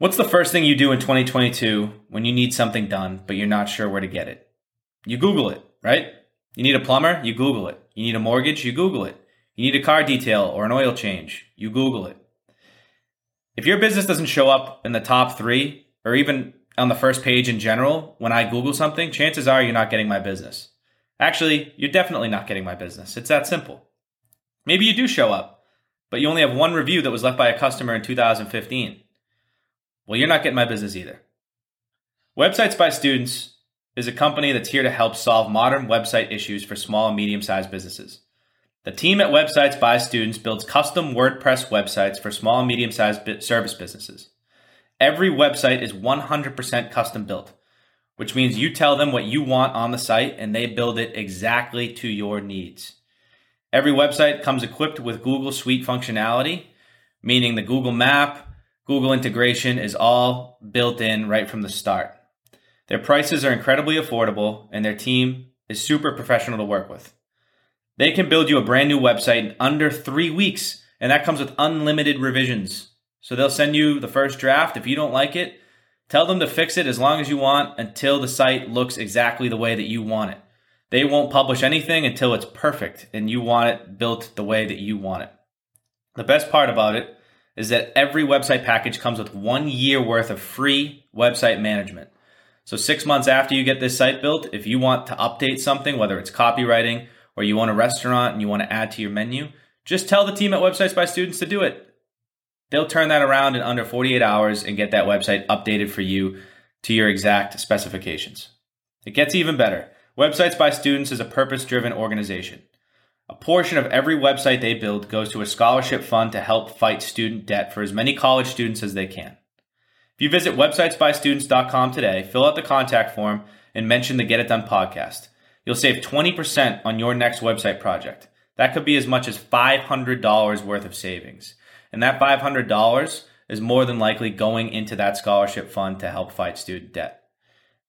What's the first thing you do in 2022 when you need something done, but you're not sure where to get it? You Google it, right? You need a plumber? You Google it. You need a mortgage? You Google it. You need a car detail or an oil change? You Google it. If your business doesn't show up in the top three or even on the first page in general when I Google something, chances are you're not getting my business. Actually, you're definitely not getting my business. It's that simple. Maybe you do show up, but you only have one review that was left by a customer in 2015. Well, you're not getting my business either. Websites by Students is a company that's here to help solve modern website issues for small and medium sized businesses. The team at Websites by Students builds custom WordPress websites for small and medium sized service businesses. Every website is 100% custom built, which means you tell them what you want on the site and they build it exactly to your needs. Every website comes equipped with Google Suite functionality, meaning the Google Map, Google integration is all built in right from the start. Their prices are incredibly affordable and their team is super professional to work with. They can build you a brand new website in under three weeks, and that comes with unlimited revisions. So they'll send you the first draft. If you don't like it, tell them to fix it as long as you want until the site looks exactly the way that you want it. They won't publish anything until it's perfect and you want it built the way that you want it. The best part about it is that every website package comes with one year worth of free website management. So, six months after you get this site built, if you want to update something, whether it's copywriting or you want a restaurant and you want to add to your menu, just tell the team at Websites by Students to do it. They'll turn that around in under 48 hours and get that website updated for you to your exact specifications. It gets even better. Websites by Students is a purpose driven organization. A portion of every website they build goes to a scholarship fund to help fight student debt for as many college students as they can. If you visit websitesbystudents.com today, fill out the contact form, and mention the Get It Done podcast, you'll save 20% on your next website project. That could be as much as $500 worth of savings. And that $500 is more than likely going into that scholarship fund to help fight student debt.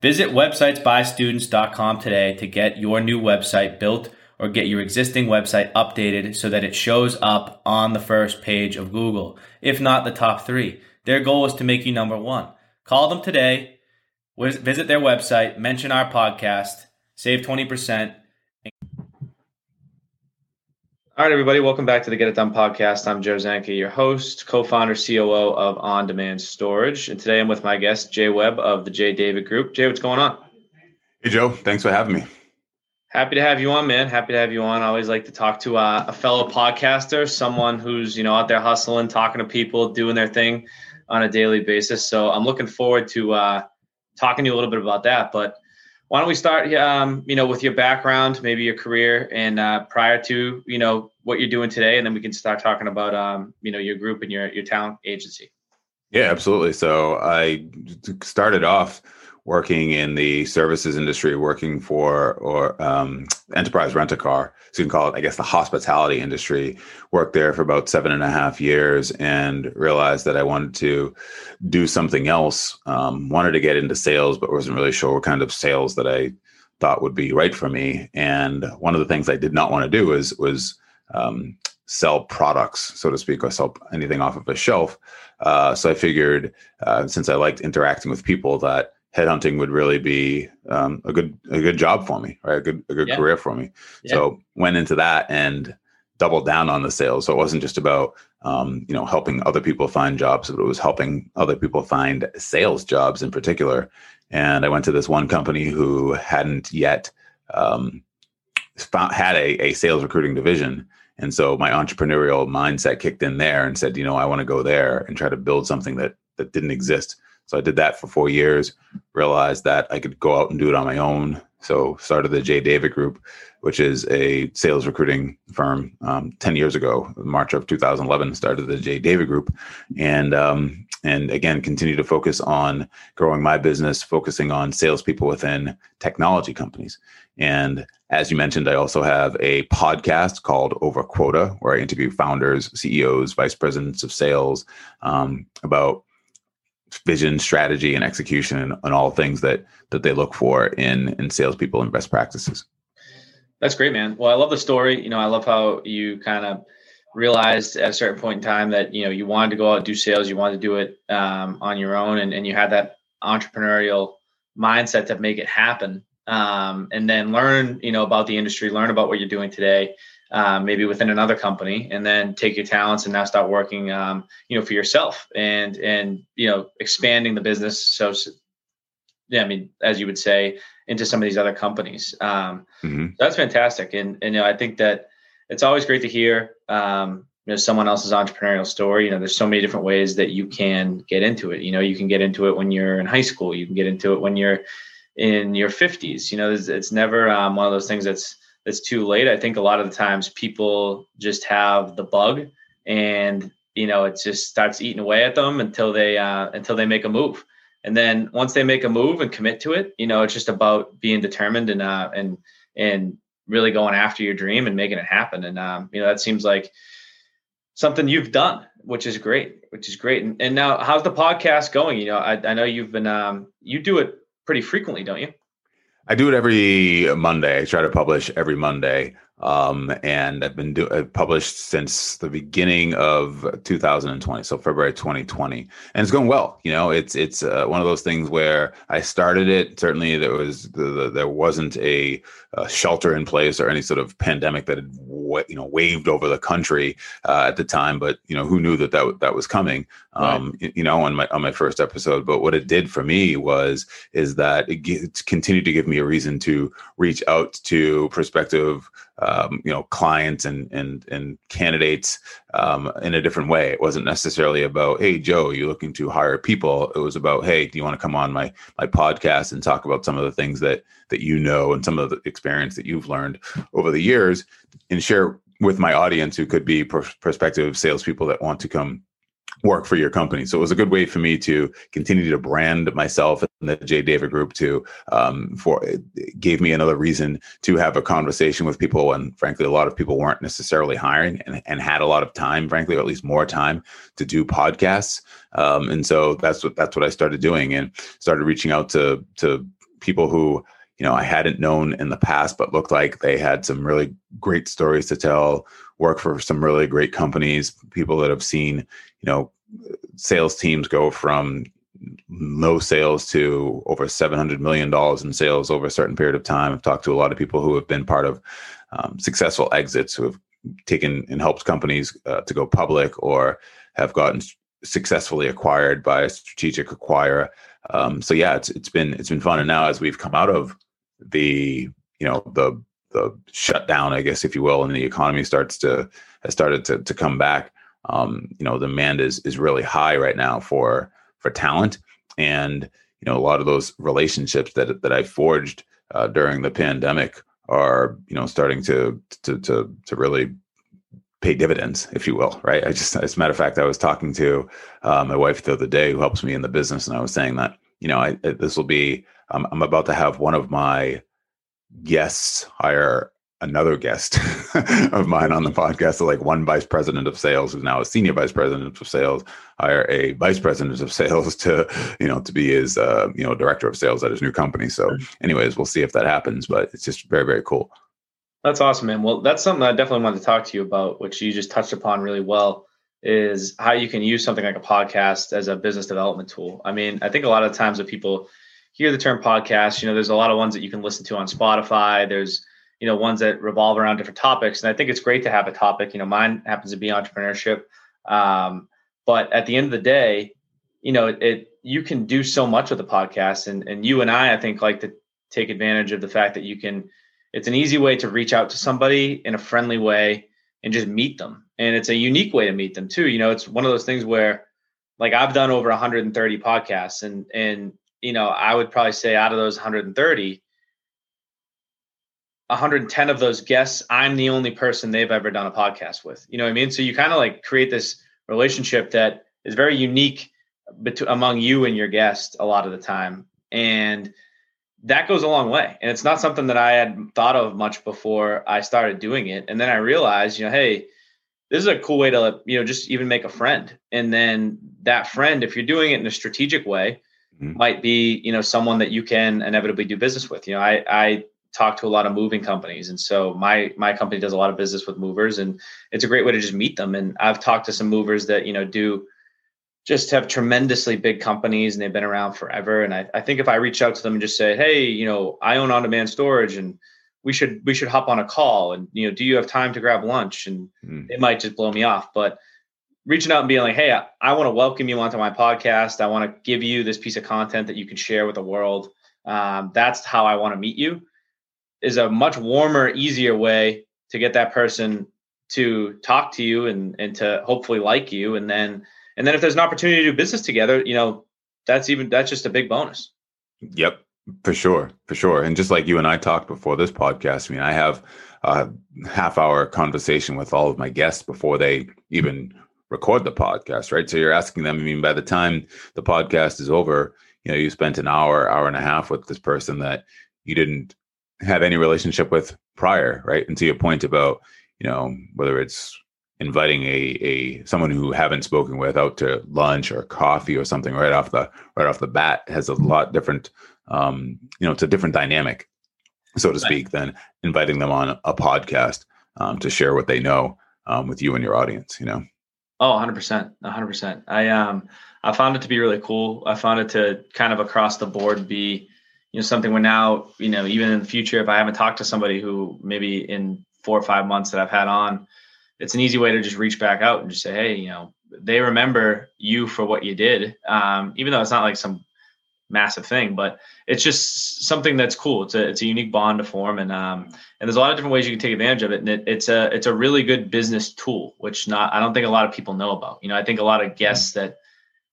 Visit websitesbystudents.com today to get your new website built or get your existing website updated so that it shows up on the first page of Google, if not the top three. Their goal is to make you number one. Call them today, visit their website, mention our podcast, save 20%. All right, everybody, welcome back to the Get It Done podcast. I'm Joe Zanke, your host, co founder, COO of On Demand Storage. And today I'm with my guest, Jay Webb of the Jay David Group. Jay, what's going on? Hey, Joe. Thanks for having me. Happy to have you on, man. Happy to have you on. I always like to talk to uh, a fellow podcaster, someone who's you know out there hustling, talking to people, doing their thing on a daily basis. So I'm looking forward to uh, talking to you a little bit about that. But why don't we start, um, you know, with your background, maybe your career, and uh, prior to you know what you're doing today, and then we can start talking about um, you know your group and your your talent agency. Yeah, absolutely. So I started off working in the services industry, working for or um, enterprise rent a car. So you can call it, I guess, the hospitality industry. Worked there for about seven and a half years, and realized that I wanted to do something else. Um, wanted to get into sales, but wasn't really sure what kind of sales that I thought would be right for me. And one of the things I did not want to do was was um, sell products, so to speak, or sell anything off of a shelf. Uh, so I figured, uh, since I liked interacting with people, that headhunting would really be um, a good a good job for me, right? A good a good yeah. career for me. Yeah. So went into that and doubled down on the sales. So it wasn't just about um, you know helping other people find jobs, but it was helping other people find sales jobs in particular. And I went to this one company who hadn't yet um, found, had a, a sales recruiting division. And so my entrepreneurial mindset kicked in there and said, you know, I want to go there and try to build something that that didn't exist. So I did that for four years, realized that I could go out and do it on my own. So started the Jay David Group, which is a sales recruiting firm. Um, Ten years ago, March of 2011, started the Jay David Group, and um, and again continue to focus on growing my business, focusing on salespeople within technology companies. And as you mentioned, I also have a podcast called Over Quota, where I interview founders, CEOs, vice presidents of sales um, about vision, strategy, and execution, and, and all things that that they look for in in salespeople and best practices. That's great, man. Well, I love the story. You know, I love how you kind of realized at a certain point in time that you know you wanted to go out and do sales, you wanted to do it um, on your own, and, and you had that entrepreneurial mindset to make it happen. Um, and then learn, you know, about the industry, learn about what you're doing today, um, maybe within another company, and then take your talents and now start working, um, you know, for yourself and and you know expanding the business. So, yeah, I mean, as you would say, into some of these other companies. Um, mm-hmm. so that's fantastic, and and you know, I think that it's always great to hear um, you know someone else's entrepreneurial story. You know, there's so many different ways that you can get into it. You know, you can get into it when you're in high school. You can get into it when you're in your 50s. You know, it's, it's never um, one of those things that's that's too late. I think a lot of the times people just have the bug, and you know, it just starts eating away at them until they uh, until they make a move. And then once they make a move and commit to it, you know, it's just about being determined and uh, and and really going after your dream and making it happen. And um, you know, that seems like something you've done, which is great, which is great. And, and now, how's the podcast going? You know, I, I know you've been um, you do it pretty frequently, don't you? I do it every Monday. I try to publish every Monday. Um, and I've been do- I've published since the beginning of 2020, so February 2020, and it's going well. You know, it's it's uh, one of those things where I started it. Certainly, there was the, the, there wasn't a, a, shelter in place or any sort of pandemic that had you know waved over the country uh, at the time, but you know who knew that that that was coming. Um, right. You know, on my on my first episode, but what it did for me was is that it, it continued to give me a reason to reach out to prospective um, you know clients and and and candidates um, in a different way. It wasn't necessarily about hey Joe, you're looking to hire people. It was about hey, do you want to come on my my podcast and talk about some of the things that that you know and some of the experience that you've learned over the years and share with my audience who could be pr- prospective salespeople that want to come work for your company. So it was a good way for me to continue to brand myself and the J. David Group to um, for it gave me another reason to have a conversation with people. And frankly, a lot of people weren't necessarily hiring and, and had a lot of time, frankly, or at least more time to do podcasts. Um, and so that's what that's what I started doing and started reaching out to to people who you know I hadn't known in the past, but looked like they had some really great stories to tell. Work for some really great companies, people that have seen you know sales teams go from no sales to over 700 million dollars in sales over a certain period of time. I've talked to a lot of people who have been part of um, successful exits who have taken and helped companies uh, to go public or have gotten successfully acquired by a strategic acquirer. Um, so yeah, it's it's been it's been fun. And now as we've come out of the you know the the shutdown, I guess if you will, and the economy starts to has started to to come back. Um, you know, demand is is really high right now for for talent, and you know a lot of those relationships that that I forged uh, during the pandemic are you know starting to to to to really pay dividends, if you will, right? I just, as a matter of fact, I was talking to uh, my wife the other day, who helps me in the business, and I was saying that you know I, this will be um, I'm about to have one of my guests hire another guest of mine on the podcast, so like one vice president of sales who's now a senior vice president of sales, hire a vice president of sales to, you know, to be his, uh, you know, director of sales at his new company. So, anyways, we'll see if that happens, but it's just very, very cool. That's awesome, man. Well, that's something I definitely wanted to talk to you about, which you just touched upon really well, is how you can use something like a podcast as a business development tool. I mean, I think a lot of times that people hear the term podcast, you know, there's a lot of ones that you can listen to on Spotify. There's, you know, ones that revolve around different topics. And I think it's great to have a topic. You know, mine happens to be entrepreneurship. Um, but at the end of the day, you know, it, it you can do so much with the podcast. And and you and I, I think, like to take advantage of the fact that you can. It's an easy way to reach out to somebody in a friendly way and just meet them. And it's a unique way to meet them too. You know, it's one of those things where, like, I've done over 130 podcasts, and and you know, I would probably say out of those 130, 110 of those guests, I'm the only person they've ever done a podcast with. You know what I mean? So you kind of like create this relationship that is very unique between among you and your guest a lot of the time. And that goes a long way. And it's not something that I had thought of much before I started doing it. And then I realized, you know, hey, this is a cool way to, you know, just even make a friend. And then that friend, if you're doing it in a strategic way, mm-hmm. might be you know someone that you can inevitably do business with you know i i talk to a lot of moving companies, and so my my company does a lot of business with movers, and it's a great way to just meet them. And I've talked to some movers that you know do just have tremendously big companies and they've been around forever. And I, I think if I reach out to them and just say, hey, you know, I own on demand storage and we should we should hop on a call and you know, do you have time to grab lunch? And mm. it might just blow me off. But reaching out and being like, hey, I, I want to welcome you onto my podcast. I want to give you this piece of content that you can share with the world. Um, that's how I want to meet you. Is a much warmer, easier way to get that person to talk to you and and to hopefully like you and then and then if there's an opportunity to do business together, you know, that's even that's just a big bonus. Yep, for sure, for sure. And just like you and I talked before this podcast, I mean, I have a half hour conversation with all of my guests before they even record the podcast, right? So you're asking them, I mean, by the time the podcast is over, you know, you spent an hour, hour and a half with this person that you didn't have any relationship with prior, right? And to your point about, you know, whether it's inviting a a someone who haven't spoken with out to lunch or coffee or something right off the right off the bat has a lot different um you know it's a different dynamic so to speak than inviting them on a podcast um, to share what they know um, with you and your audience you know? Oh 100% 100% i um i found it to be really cool. I found it to kind of across the board be you know something where now you know even in the future if i haven't talked to somebody who maybe in four or five months that i've had on it's an easy way to just reach back out and just say, hey, you know, they remember you for what you did, um, even though it's not like some massive thing, but it's just something that's cool. It's a it's a unique bond to form, and um, and there's a lot of different ways you can take advantage of it. And it, it's a it's a really good business tool, which not I don't think a lot of people know about. You know, I think a lot of guests that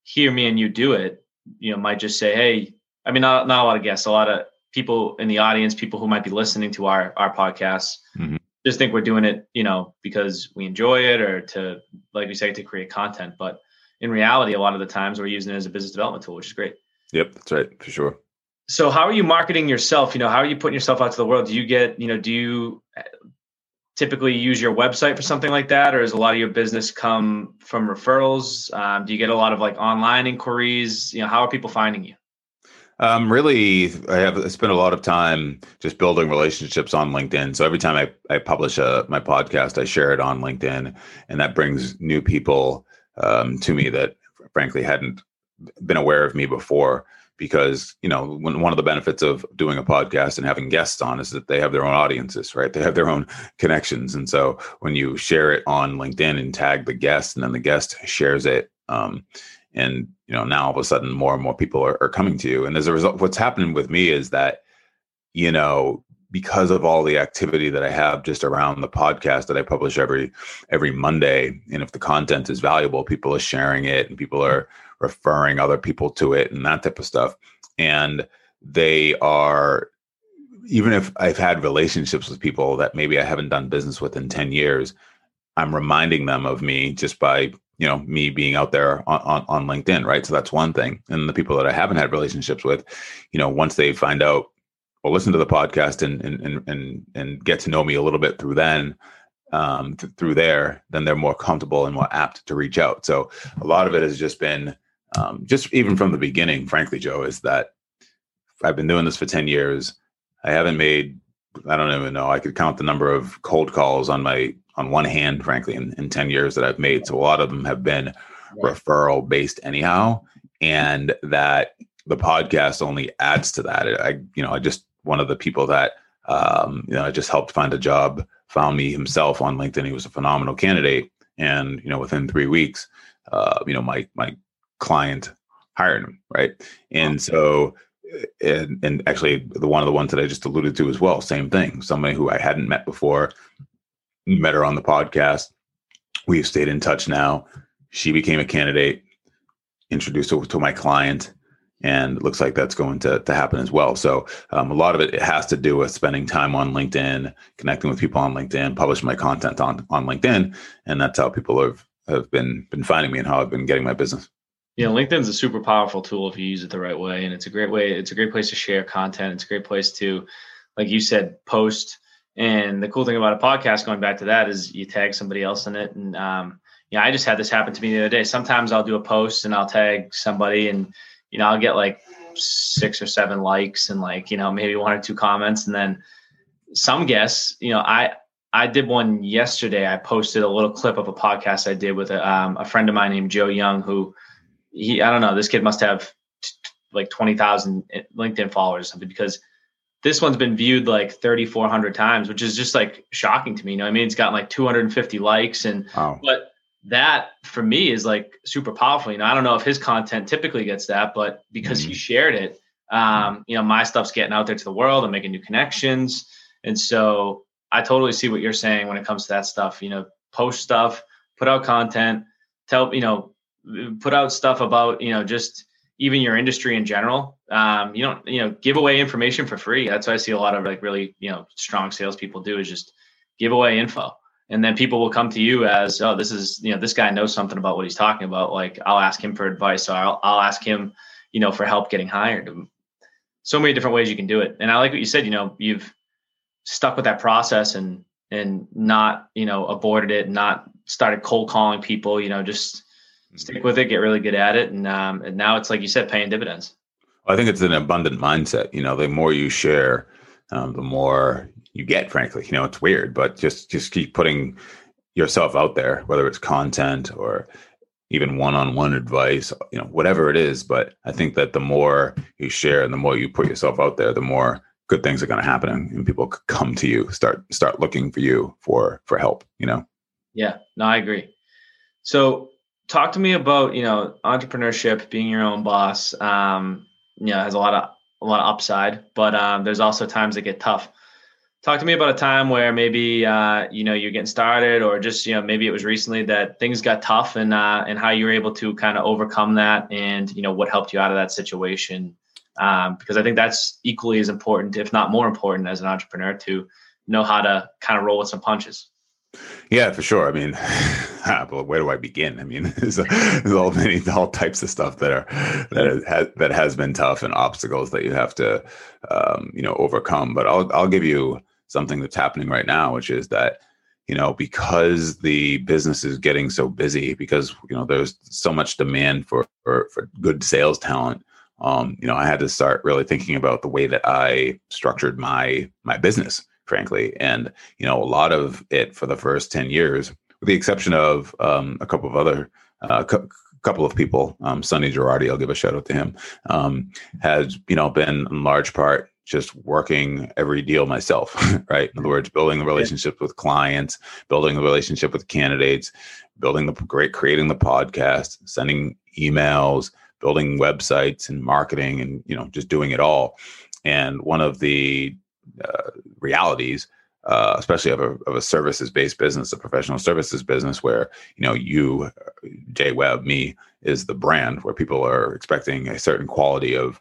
hear me and you do it, you know, might just say, hey, I mean, not not a lot of guests, a lot of people in the audience, people who might be listening to our our podcasts. Mm-hmm just think we're doing it, you know, because we enjoy it or to, like we say, to create content. But in reality, a lot of the times we're using it as a business development tool, which is great. Yep, that's right, for sure. So, how are you marketing yourself? You know, how are you putting yourself out to the world? Do you get, you know, do you typically use your website for something like that, or does a lot of your business come from referrals? Um, do you get a lot of like online inquiries? You know, how are people finding you? Um, really, I have spent a lot of time just building relationships on LinkedIn. So every time I, I publish a, my podcast, I share it on LinkedIn, and that brings new people um, to me that frankly hadn't been aware of me before. Because you know, when, one of the benefits of doing a podcast and having guests on is that they have their own audiences, right? They have their own connections, and so when you share it on LinkedIn and tag the guest, and then the guest shares it, um, and you know now all of a sudden more and more people are, are coming to you. And as a result what's happening with me is that you know because of all the activity that i have just around the podcast that i publish every every monday and if the content is valuable people are sharing it and people are referring other people to it and that type of stuff. And they are even if i've had relationships with people that maybe i haven't done business with in 10 years i'm reminding them of me just by you know me being out there on, on, on linkedin right? So that's one thing. And the people that i haven't had relationships with you know once they find out or listen to the podcast and and and and get to know me a little bit through then um, th- through there then they're more comfortable and more apt to reach out. So a lot of it has just been um, just even from the beginning frankly joe is that i've been doing this for 10 years. I haven't made i don't even know i could count the number of cold calls on my on one hand, frankly, in, in 10 years that I've made. So a lot of them have been right. referral based anyhow. And that the podcast only adds to that. I, you know, I just, one of the people that, um, you know, I just helped find a job, found me himself on LinkedIn. He was a phenomenal candidate. And, you know, within three weeks, uh, you know, my, my client hired him. Right. And so, and, and actually the one of the ones that I just alluded to as well, same thing, somebody who I hadn't met before, met her on the podcast. We've stayed in touch now. She became a candidate, introduced her to my client, and looks like that's going to, to happen as well. So um, a lot of it, it has to do with spending time on LinkedIn, connecting with people on LinkedIn, publishing my content on on LinkedIn, and that's how people have have been been finding me and how I've been getting my business. Yeah, LinkedIn's a super powerful tool if you use it the right way, and it's a great way. It's a great place to share content. It's a great place to, like you said, post and the cool thing about a podcast, going back to that, is you tag somebody else in it. And um, you know, I just had this happen to me the other day. Sometimes I'll do a post and I'll tag somebody, and you know, I'll get like six or seven likes and like you know maybe one or two comments, and then some guests, you know, I I did one yesterday. I posted a little clip of a podcast I did with a, um, a friend of mine named Joe Young, who he I don't know, this kid must have t- like twenty thousand LinkedIn followers or something because this one's been viewed like 3400 times which is just like shocking to me you know i mean it's gotten like 250 likes and wow. but that for me is like super powerful you know i don't know if his content typically gets that but because mm-hmm. he shared it um, you know my stuff's getting out there to the world i'm making new connections and so I totally see what you're saying when it comes to that stuff. You know, post stuff, put out content, tell you know, put out stuff about you know just even your industry in general. Um, you don't you know give away information for free. That's what I see a lot of like really you know strong salespeople do is just give away info, and then people will come to you as oh this is you know this guy knows something about what he's talking about. Like I'll ask him for advice, So I'll I'll ask him you know for help getting hired. So many different ways you can do it, and I like what you said. You know you've stuck with that process and and not you know avoided it not started cold calling people you know just. Stick with it get really good at it and um and now it's like you said paying dividends. I think it's an abundant mindset you know the more you share um, the more you get frankly. You know it's weird but just just keep putting yourself out there whether it's content or even one-on-one advice you know whatever it is. But i think that the more you share and the more you put yourself out there the more good things are going to happen and people come to you start start looking for you for for help you know? Yeah. No i agree. So talk to me about you know entrepreneurship being your own boss um you know has a lot of a lot of upside but um there's also times that get tough talk to me about a time where maybe uh you know you're getting started or just you know maybe it was recently that things got tough and uh and how you were able to kind of overcome that and you know what helped you out of that situation um, because I think that's equally as important, if not more important, as an entrepreneur to know how to kind of roll with some punches. Yeah, for sure. I mean, well, where do I begin? I mean, there's, there's all many all types of stuff that are that has that has been tough and obstacles that you have to um, you know overcome. But I'll I'll give you something that's happening right now, which is that you know because the business is getting so busy because you know there's so much demand for for, for good sales talent um, you know, I had to start really thinking about the way that I structured my my business, frankly. And you know, a lot of it for the first ten years, with the exception of um, a couple of other uh, cu- couple of people, um, Sonny Girardi, I'll give a shout out to him, um, has you know been in large part just working every deal myself, right? In other words, building the relationship with clients, building the relationship with candidates, building the great, creating the podcast, sending emails, building websites and marketing and you know just doing it all and one of the uh, realities uh, especially of a, of a services based business a professional services business where you know you jay webb me is the brand where people are expecting a certain quality of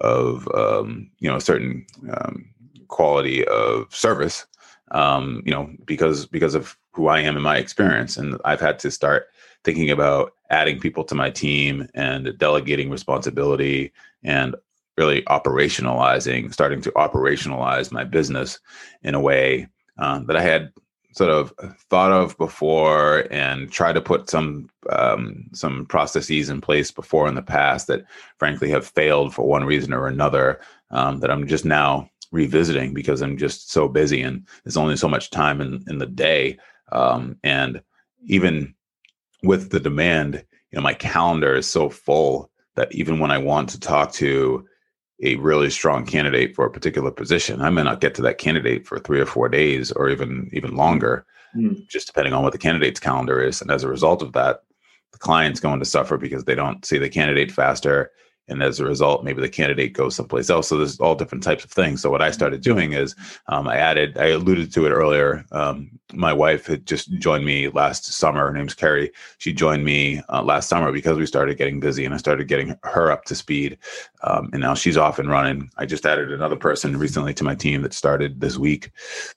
of um, you know a certain um, quality of service um, you know because because of who i am in my experience. And i've had to start thinking about adding people to my team and delegating responsibility and really operationalizing, starting to operationalize my business in a way um, that I had sort of thought of before and tried to put some um, some processes in place before in the past that frankly have failed for one reason or another um, that I'm just now revisiting because I'm just so busy and there's only so much time in, in the day. Um, and even with the demand, you know, my calendar is so full that even when I want to talk to a really strong candidate for a particular position, I may not get to that candidate for three or four days or even even longer, mm. just depending on what the candidate's calendar is. And as a result of that, the client's going to suffer because they don't see the candidate faster and as a result maybe the candidate goes someplace else. So there's all different types of things. So what i started doing is um, i added i alluded to it earlier um, my wife had just joined me last summer. Her name's carrie. She joined me uh, last summer because we started getting busy and i started getting her up to speed um, and now she's off and running. I just added another person recently to my team that started this week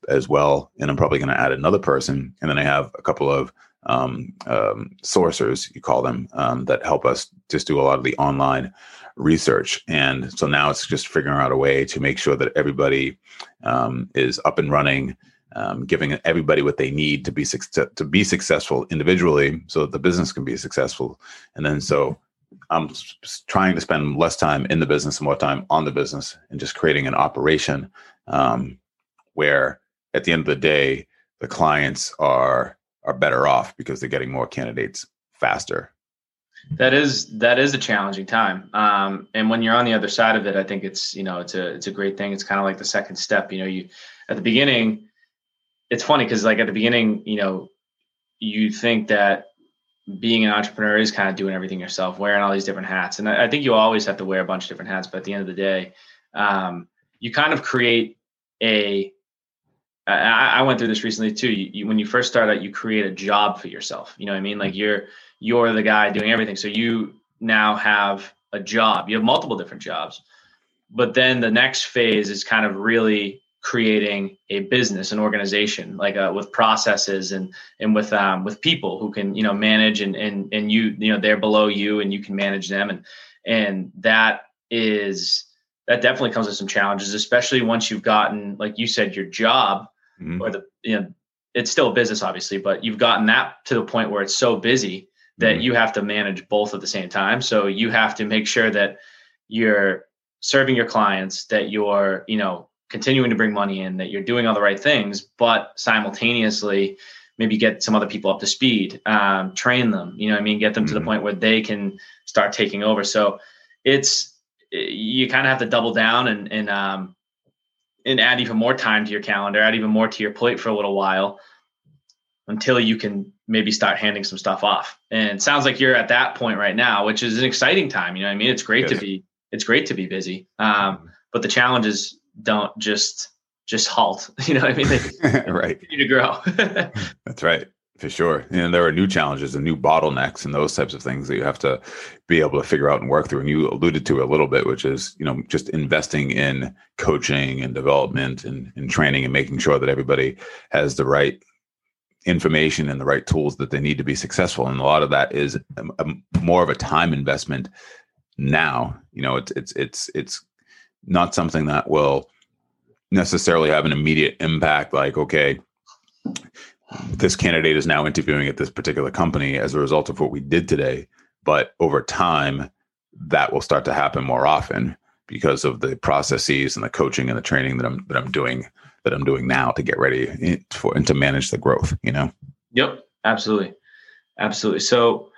as well and i'm probably going to add another person. And then i have a couple of um, um, sourcers, you call them, um, that help us just do a lot of the online research. And so now it's just figuring out a way to make sure that everybody um, is up and running, um, giving everybody what they need to be to be successful individually, so that the business can be successful. And then so I'm trying to spend less time in the business and more time on the business, and just creating an operation um, where at the end of the day, the clients are are better off because they're getting more candidates faster. That is that is a challenging time, um, and when you're on the other side of it, I think it's you know it's a it's a great thing. It's kind of like the second step. You know, you at the beginning, it's funny because like at the beginning, you know, you think that being an entrepreneur is kind of doing everything yourself, wearing all these different hats, and I, I think you always have to wear a bunch of different hats. But at the end of the day, um, you kind of create a I, I went through this recently too. You, you, when you first start out, you create a job for yourself. You know what I mean? Like you're you're the guy doing everything. So you now have a job. You have multiple different jobs. But then the next phase is kind of really creating a business, an organization, like uh, with processes and and with um, with people who can you know manage and and and you you know they're below you and you can manage them and and that is that definitely comes with some challenges, especially once you've gotten like you said your job mm-hmm. or the you know it's still a business obviously, but you've gotten that to the point where it's so busy that mm-hmm. you have to manage both at the same time. So you have to make sure that you're serving your clients, that you're, you know, continuing to bring money in, that you're doing all the right things, but simultaneously maybe get some other people up to speed, um, train them, you know I mean? Get them mm-hmm. to the mm-hmm. point where they can start taking over. So it's, you kind of have to double down and, and, um, and add even more time to your calendar, add even more to your plate for a little while until you can maybe start handing some stuff off. And sounds like you're at that point right now, which is an exciting time. You know I mean? It's great yes. to be, it's great to be busy. Um, mm-hmm. but the challenges don't just, just halt. You know what I mean? They, right. Continue to grow. That's right. For sure. And there are new challenges and new bottlenecks and those types of things that you have to be able to figure out and work through. And you alluded to a little bit, which is, you know, just investing in coaching and development and, and training and making sure that everybody has the right information and the right tools that they need to be successful and a lot of that is a, a, more of a time investment now you know it's it's it's it's not something that will necessarily have an immediate impact like okay this candidate is now interviewing at this particular company as a result of what we did today but over time that will start to happen more often because of the processes and the coaching and the training that I'm that I'm doing that I'm doing now to get ready for and to manage the growth, you know? Yep, absolutely. Absolutely. So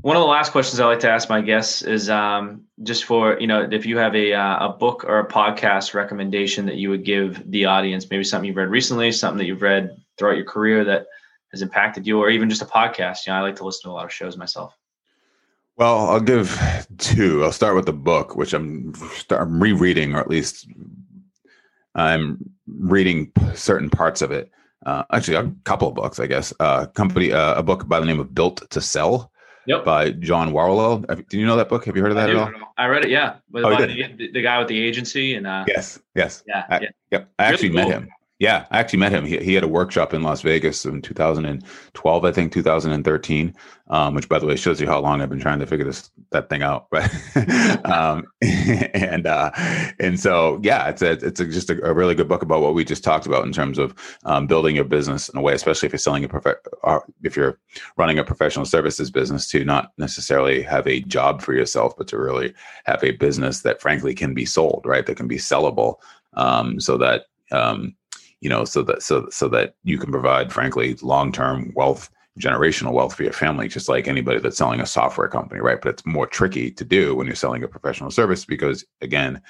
one of the last questions I like to ask my guests is um, just for, you know, if you have a, uh, a book or a podcast recommendation that you would give the audience, maybe something you've read recently, something that you've read throughout your career that has impacted you, or even just a podcast. You know, I like to listen to a lot of shows myself. Well, I'll give two. I'll start with the book, which I'm, I'm rereading, or at least I'm reading certain parts of it. Uh, actually, a couple of books, I guess. Uh, company, uh, a book by the name of Built to Sell. Yep. By John Warrillow. Do you know that book? Have you heard of that I at all? I read it. Yeah. oh, the, the, guy with the agency and. Uh, yes. Yes. Yeah. I, yeah. Yep. I actually cool. met him. Yeah, I actually met him. He, he had a workshop in Las Vegas in 2012, I think 2013. Um, which, by the way, shows you how long I've been trying to figure this that thing out. Right, um, and uh, and so yeah, it's a, it's a, just a, a, really good book about what we just talked about in terms of um, building your business in a way, especially if you're selling a prof- uh, if you're running a professional services business, to not necessarily have a job for yourself, but to really have a business that, frankly, can be sold, right? That can be sellable, um, so that um, you know, so that so so that you can provide, frankly, long term wealth, generational wealth for your family, just like anybody that's selling a software company, right? But it's more tricky to do when you're selling a professional service because, again,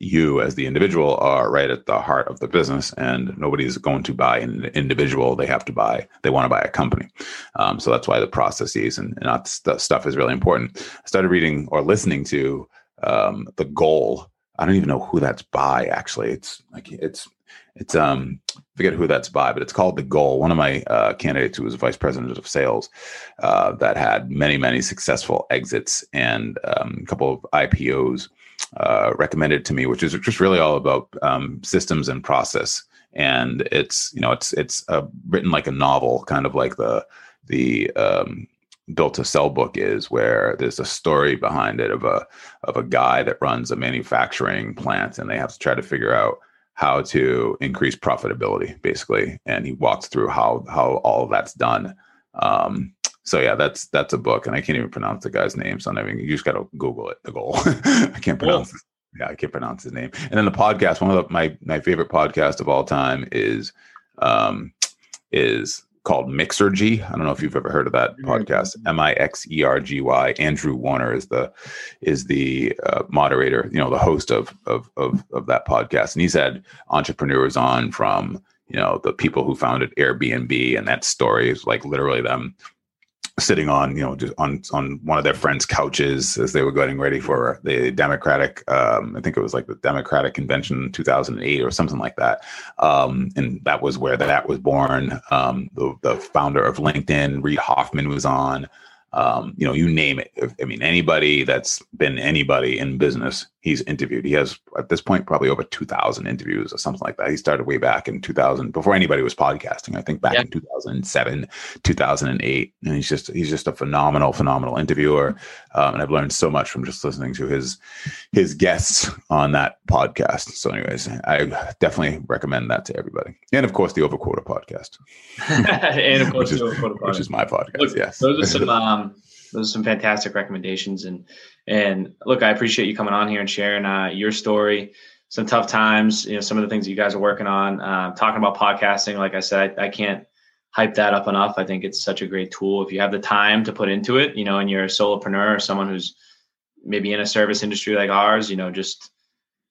you as the individual are right at the heart of the business and nobody's going to buy an individual. They have to buy they want to buy a company. Um, so that's why the processes and, and that stuff is really important. I started reading or listening to um, the goal. I don't even know who that's by actually. It's like it's it's um forget who that's by, but it's called The Goal. One of my uh, candidates who was vice president of sales uh, that had many many successful exits and um, a couple of IPOs uh, recommended to me, which is just really all about um, systems and process. And it's you know it's it's uh, written like a novel, kind of like the the um, built to sell book is where there's a story behind it of a of a guy that runs a manufacturing plant and they have to try to figure out how to increase profitability, basically. And he walks through how how all that's done. Um, so yeah, that's that's a book, and I can't even pronounce the guy's name. So I mean, you just got to Google it. The goal. I can't pronounce. Yeah, I can't pronounce his name. And then the podcast, one of the, my my favorite podcast of all time is um is called Mixergy. I don't know if you've ever heard of that podcast. M I X E R G Y. Andrew Warner is the is the uh, moderator, you know, the host of, of of of that podcast, and he's had entrepreneurs on from you know the people who founded Airbnb, and that story is like literally them sitting on you know just on on one of their friends' couches as they were getting ready for the Democratic. Um, I think it was like the Democratic Convention in 2008 or something like that. Um, and that was where that was born. Um, the, the founder of LinkedIn, Reid Hoffman, was on um, you know, you name it. I mean, anybody that's been anybody in business, he's interviewed. He has at this point probably over two thousand interviews or something like that. He started way back in two thousand, before anybody was podcasting. I think back yeah. in two thousand seven, two thousand and eight, and he's just he's just a phenomenal, phenomenal interviewer. Um, and I've learned so much from just listening to his his guests on that podcast. So, anyways, I definitely recommend that to everybody, and of course, the Overquota podcast, and of course, which, is, which is my podcast. Look, yes, those are some. Um, those are some fantastic recommendations, and and look, I appreciate you coming on here and sharing uh, your story. Some tough times, you know, some of the things you guys are working on. Uh, talking about podcasting, like I said, I, I can't hype that up enough. I think it's such a great tool if you have the time to put into it. You know, and you're a solopreneur or someone who's maybe in a service industry like ours. You know, just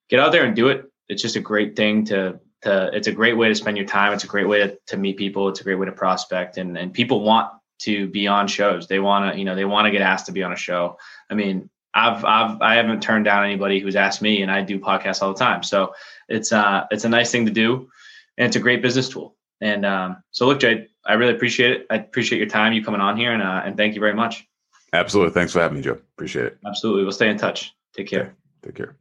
get out there and do it. It's just a great thing to to. It's a great way to spend your time. It's a great way to, to meet people. It's a great way to prospect, and and people want to be on shows. They want to, you know, they want to get asked to be on a show. I mean, I've, I've, I haven't turned down anybody who's asked me, and I do podcasts all the time. So it's, uh, it's a nice thing to do, and it's a great business tool. And um, so, look, Jay, I really appreciate it. I appreciate your time, you coming on here, and uh, and thank you very much. Absolutely. Thanks for having me, Joe. Appreciate it. Absolutely. We'll stay in touch. Take care. Okay. Take care.